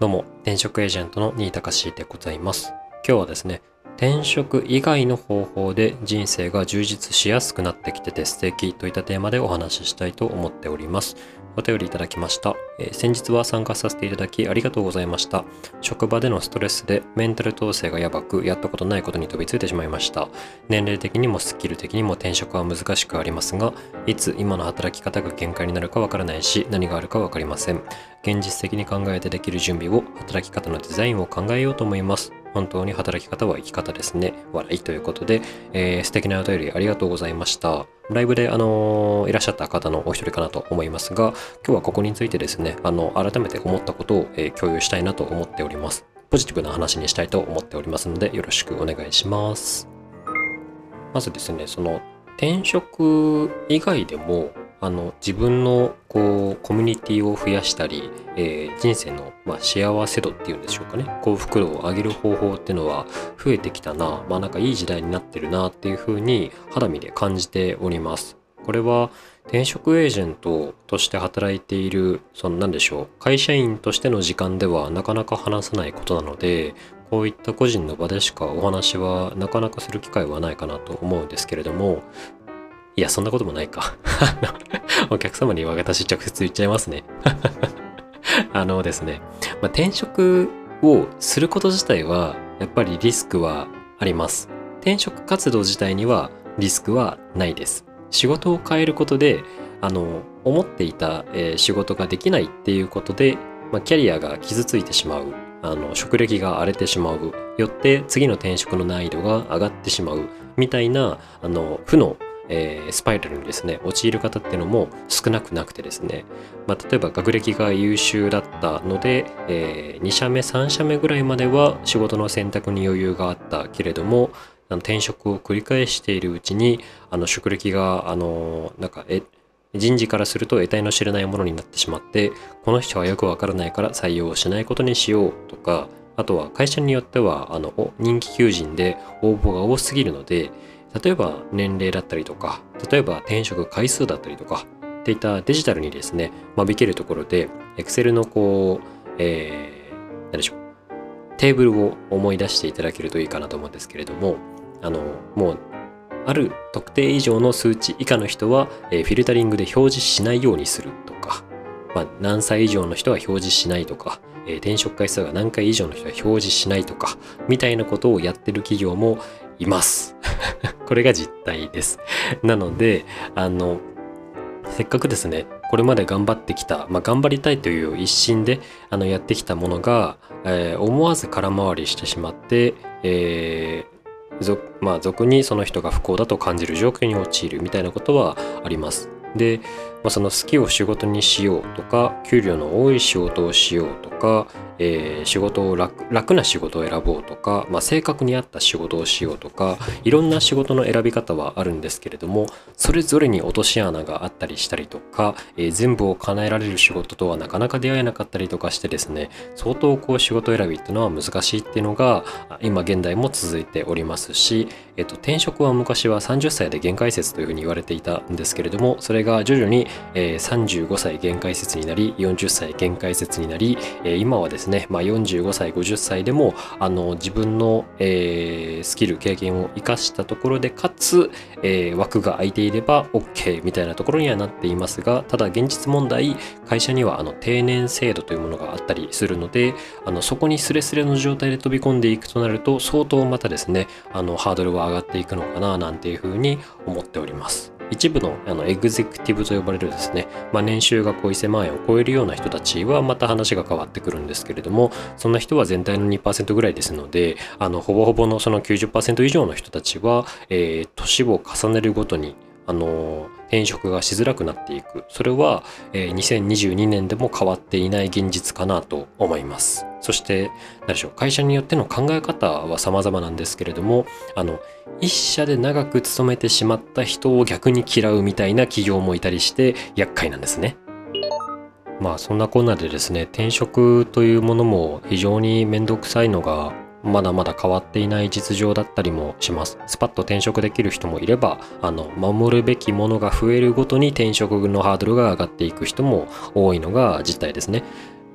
どうも、転職エージェントの新高しでございます。今日はですね、転職以外の方法で人生が充実しやすくなってきてて素敵といったテーマでお話ししたいと思っております。お便りいただきました、えー先日は参加させていただきありがとうございました。職場でのストレスでメンタル統制がやばくやったことないことに飛びついてしまいました。年齢的にもスキル的にも転職は難しくありますが、いつ今の働き方が限界になるかわからないし、何があるかわかりません。現実的に考えてできる準備を、働き方のデザインを考えようと思います。本当に働き方は生き方ですね。笑いということで、えー素敵なお便りありがとうございました。ライブで、あのーいらっしゃった方のお一人かなと思いますが、今日はここについてですね、あの、改めて思ったことを、えー共有したいなと思っております。ポジティブな話にしたいと思っておりますので、よろしくお願いします。まずですね、その転職以外でも、あの自分のこうコミュニティを増やしたり、えー人生の、まあ、幸せ度っていうんでしょうかね。幸福度を上げる方法っていうのは増えてきたな。まあなんかいい時代になってるなっていうふうに肌身で感じております。これは転職エージェントとして働いているその何でしょう会社員としての時間ではなかなか話さないことなのでこういった個人の場でしかお話はなかなかする機会はないかなと思うんですけれどもいやそんなこともないか。お客様に私直接言っちゃいますね。あのですね、まあ、転職をすること自体はやっぱりリスクはあります。転職活動自体にはリスクはないです。仕事を変えることであの思っていた、えー仕事ができないっていうことで、まあ、キャリアが傷ついてしまう。あの職歴が荒れてしまう。よって次の転職の難易度が上がってしまう。みたいなあの負の、えースパイラルにですね陥る方っていうのも少なくなくてですね、まあ、例えば学歴が優秀だったので、え2社目3社目ぐらいまでは仕事の選択に余裕があったけれどもあの転職を繰り返しているうちにあの職歴があのなんかえ人事からすると得体の知れないものになってしまってこの人はよくわからないから採用しないことにしようとかあとは会社によってはあの人気求人で応募が多すぎるので例えば年齢だったりとか例えば転職回数だったりとかっていったデジタルにですね間引けるところで Excel のこう、えー、何でしょうテーブルを思い出していただけるといいかなと思うんですけれどもあのもうある特定以上の数値以下の人は、えフィルタリングで表示しないようにするとか、まあ、何歳以上の人は表示しないとか、え転職回数が何回以上の人は表示しないとかみたいなことをやってる企業もいます。これが実態です。なのであのせっかくですねこれまで頑張ってきた、まあ、頑張りたいという一心であのやってきたものが、えー思わず空回りしてしまって、えーまあ、俗にその人が不幸だと感じる状況に陥るみたいなことはあります。で、まあ、その好きを仕事にしようとか給料の多い仕事をしようとか、えー仕事を楽楽な仕事を選ぼうとか、まあ、性格に合った仕事をしようとかいろんな仕事の選び方はあるんですけれどもそれぞれに落とし穴があったりしたりとか、えー全部を叶えられる仕事とはなかなか出会えなかったりとかしてですね相当こう仕事選びっていうのは難しいっていうのが今現代も続いておりますし、えっと、転職は昔は30歳で限界説というふうに言われていたんですけれどもそれが徐々に、えー35歳限界説になり40歳限界説になり、えー今はですね、まあ、45歳50歳でもあの自分の、えースキル経験を生かしたところでかつ、えー枠が空いていれば OK みたいなところにはなっていますがただ現実問題会社にはあの定年制度というものがあったりするのであのそこにスレスレの状態で飛び込んでいくとなると相当またですねあのハードルは上がっていくのかななんていうふうに思っております。一部のあのエグゼクティブと呼ばれるですね、まあ、年収がこう1000万円を超えるような人たちはまた話が変わってくるんですけれどもそんな人は全体の2%ぐらいですのであのほぼほぼのその90%以上の人たちは、えー年を重ねるごとにあの転職がしづらくなっていく。それは、えー2022年でも変わっていない現実かなと思います。そして何でしょう会社によっての考え方は様々なんですけれどもあの一社で長く勤めてしまった人を逆に嫌うみたいな企業もいたりして厄介なんですねまあそんなこんなでですね転職というものも非常に面倒くさいのがまだまだ変わっていない実情だったりもします。スパッと転職できる人もいれば、あの、守るべきものが増えるごとに転職のハードルが上がっていく人も多いのが実態ですね。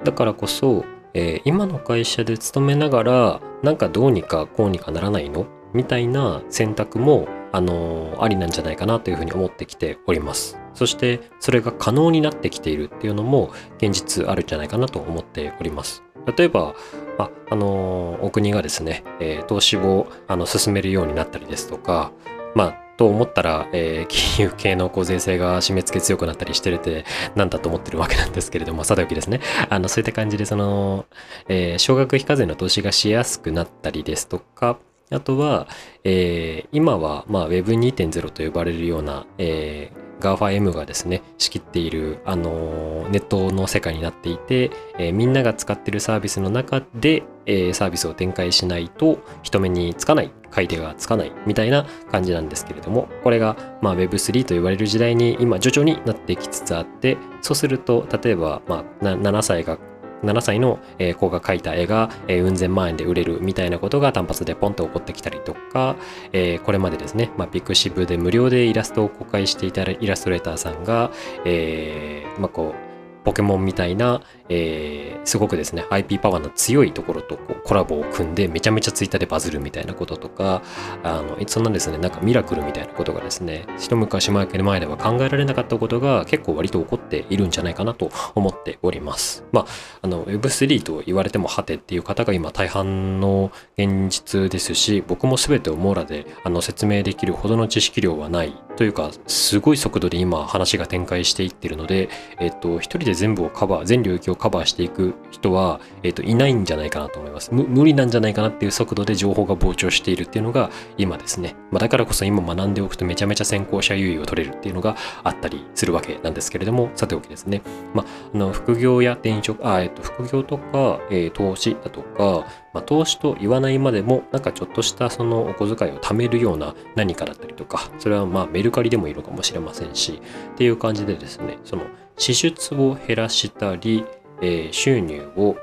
だからこそ、えー、今の会社で勤めながらなんかどうにかこうにかならないの？みたいな選択もあの、ありなんじゃないかなというふうに思ってきております。そしてそれが可能になってきているっていうのも現実あるんじゃないかなと思っております。例えば、あ、あのー、お国がですね、えー、投資をあの進めるようになったりですとか、まあ、と思ったら、えー、金融系のこう税制が締め付け強くなったりしてるってなんだと思ってるわけなんですけれども、さておきですね。あの、そういった感じで、その、えー、少額非課税の投資がしやすくなったりですとか、あとは、えー、今は、まあ、Web2.0 と呼ばれるような、えー GAFAM がですね、仕切っている、あのネットの世界になっていて、えー、みんなが使っているサービスの中で、えー、サービスを展開しないと人目につかない、買い手がつかないみたいな感じなんですけれども、これが、まあ、Web3 と言われる時代に今徐々になってきつつあって、そうすると、例えば、まあ、7歳が7歳の子が描いた絵がうん千万円で売れるみたいなことが単発でポンと起こってきたりとか、えこれまでですね、まあ、ピクシブで無料でイラストを公開していたイラストレーターさんが、え、まあこうポケモンみたいな、えー、すごくですね IP パワーの強いところとこうコラボを組んでめちゃめちゃツイッターでバズるみたいなこととかあのそんなですねなんかミラクルみたいなことがですね一昔前では考えられなかったことが結構割と起こっているんじゃないかなと思っております。まああの Web3 と言われてもはてっていう方が今大半の現実ですし僕も全てを網羅であの説明できるほどの知識量はないというかすごい速度で今話が展開していってるのでえっと一人でで全部をカバー全領域をカバーしていく人は、えっといないんじゃないかなと思います。無理なんじゃないかなっていう速度で情報が膨張しているっていうのが今ですね、まあ、だからこそ今学んでおくとめちゃめちゃ先行者優位を取れるっていうのがあったりするわけなんですけれどもさておきですね、まあ、あの副業や転職あ、えっと、副業とか、えー、投資だとか、まあ、投資と言わないまでもなんかちょっとしたそのお小遣いを貯めるような何かだったりとかそれはまあメルカリでもいいのかもしれませんしっていう感じでですねその支出を減らしたり、えー、収入を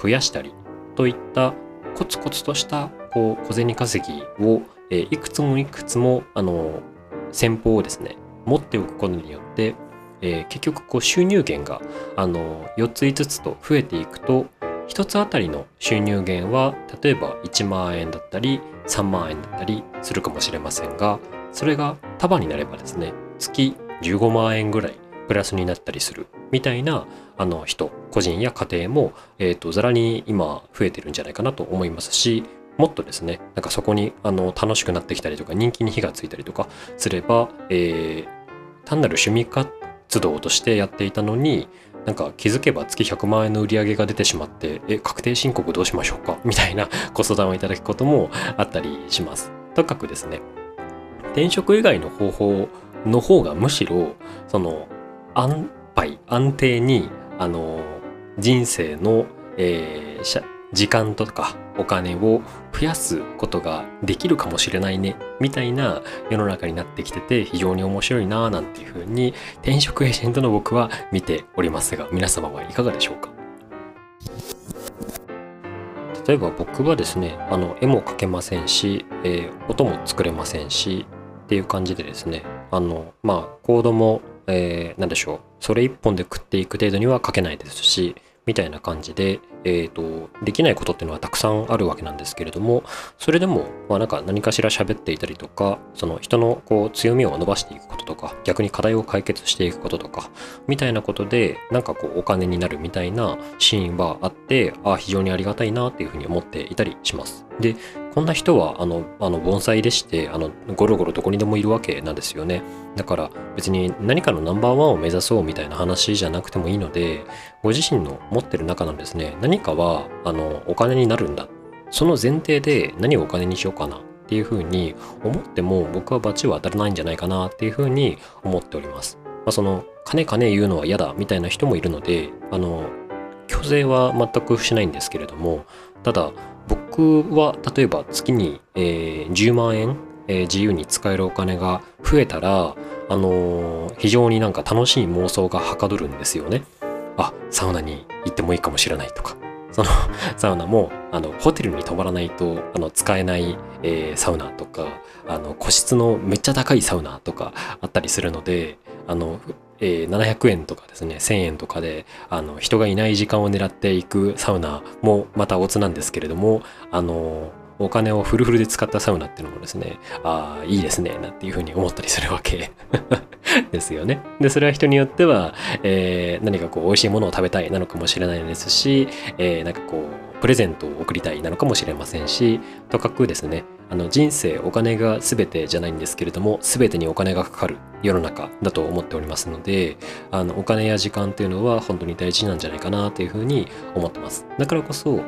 増やしたりといったコツコツとしたこう小銭稼ぎを、えー、いくつもいくつもあの先方をですね持っておくことによって、えー、結局こう収入源があの4つ5つと増えていくと1つあたりの収入源は例えば1万円だったり3万円だったりするかもしれませんがそれが束になればですね月15万円ぐらいプラスになったりするみたいなあの人個人や家庭も、えーと、ざらに今増えてるんじゃないかなと思いますしもっとですねなんかそこにあの楽しくなってきたりとか人気に火がついたりとかすれば、えー、単なる趣味活動としてやっていたのになんか気づけば月100万円の売り上げが出てしまって、え、確定申告どうしましょうか？みたいなご相談をいただくこともあったりします。とかくですね、転職以外の方法の方がむしろ、その、安牌、安定に、あの、人生の、えー、時間とかお金を増やすことができるかもしれないねみたいな世の中になってきてて非常に面白いなぁなんていうふうに転職エージェントの僕は見ておりますが皆様はいかがでしょうか？例えば僕はですねあの絵も描けませんし、えー、音も作れませんしっていう感じでですねあのまあコードも、えー、何でしょうそれ一本で食っていく程度には書けないですしみたいな感じで、えーと、できないことっていうのはたくさんあるわけなんですけれどもそれでも、まあ、なんか何かしら喋っていたりとかその人のこう強みを伸ばしていくこととか逆に課題を解決していくこととかみたいなことでなんかこうお金になるみたいなシーンはあってあ非常にありがたいなっていうふうに思っていたりします。でこんな人はあのあの盆栽でしてあのゴロゴロどこにでもいるわけなんですよね。だから別に何かのナンバーワンを目指そうみたいな話じゃなくてもいいのでご自身の持ってる中のですね。何かはあのお金になるんだ。その前提で何をお金にしようかな。っていうふうに思っても僕は罰は当たらないんじゃないかな。っていうふうに思っております、まあ、その金金言うのは嫌だみたいな人もいるのであの虚勢は全くしないんですけれどもただ僕は例えば月に、えー、10万円、えー、自由に使えるお金が増えたら、あのー、非常になんか楽しい妄想がはかどるんですよね。あ、サウナに行ってもいいかもしれないとか。その サウナもあのホテルに泊まらないとあの使えない、えー、サウナとかあの個室のめっちゃ高いサウナとかあったりするのであのえー700円とかですね1000円とかであの人がいない時間を狙っていくサウナもまたオツなんですけれどもあのお金をフルフルで使ったサウナっていうのもですねああいいですねなんていうふうに思ったりするわけ ですよね。でそれは人によっては、えー何かこう美味しいものを食べたいなのかもしれないですし、えーなんかこうプレゼントを贈りたいなのかもしれませんしとかくですねあの人生お金が全てじゃないんですけれども全てにお金がかかる世の中だと思っておりますのであのお金や時間っていうのは本当に大事なんじゃないかなというふうに思ってます。だからこそ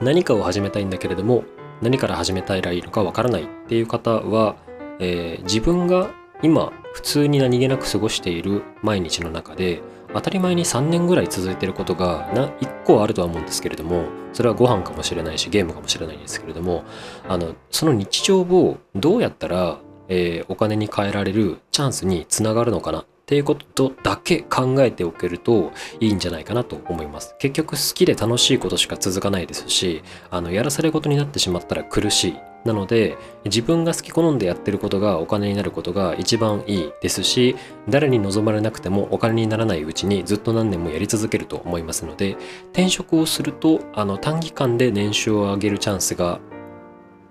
何かを始めたいんだけれども何から始めたらいいのかわからないっていう方は、えー自分が今普通に何気なく過ごしている毎日の中で当たり前に3年ぐらい続いてることがな1個あるとは思うんですけれどもそれはご飯かもしれないしゲームかもしれないんですけれどもあのその日常をどうやったら、えーお金に換えられるチャンスにつながるのかなっていうことだけ考えておけるといいんじゃないかなと思います。結局好きで楽しいことしか続かないですしあのやらされ事になってしまったら苦しい。なので自分が好き好んでやってることがお金になることが一番いいですし誰に望まれなくてもお金にならないうちにずっと何年もやり続けると思いますので転職をするとあの短期間で年収を上げるチャンスが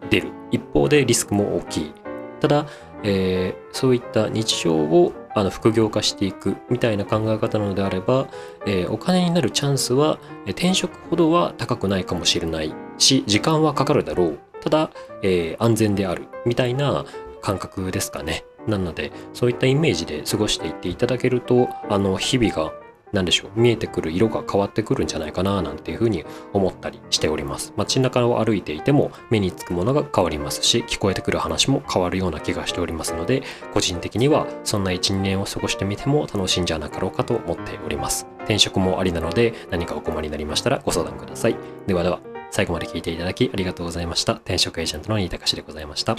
出る。一方でリスクも大きい。ただ、えーそういった日常をあの副業化していくみたいな考え方なのであれば、えーお金になるチャンスは転職ほどは高くないかもしれないし時間はかかるだろう。ただ、えー安全であるみたいな感覚ですかね。なのでそういったイメージで過ごしていっていただけるとあの日々が何でしょう見えてくる色が変わってくるんじゃないかななんていうふうに思ったりしております。街中を歩いていても目につくものが変わりますし聞こえてくる話も変わるような気がしておりますので個人的にはそんな12年を過ごしてみても楽しいんじゃなかろうかと思っております。転職もありなので何かお困りになりましたらご相談ください。ではでは。最後まで聞いていただきありがとうございました。転職エージェントの新高志でございました。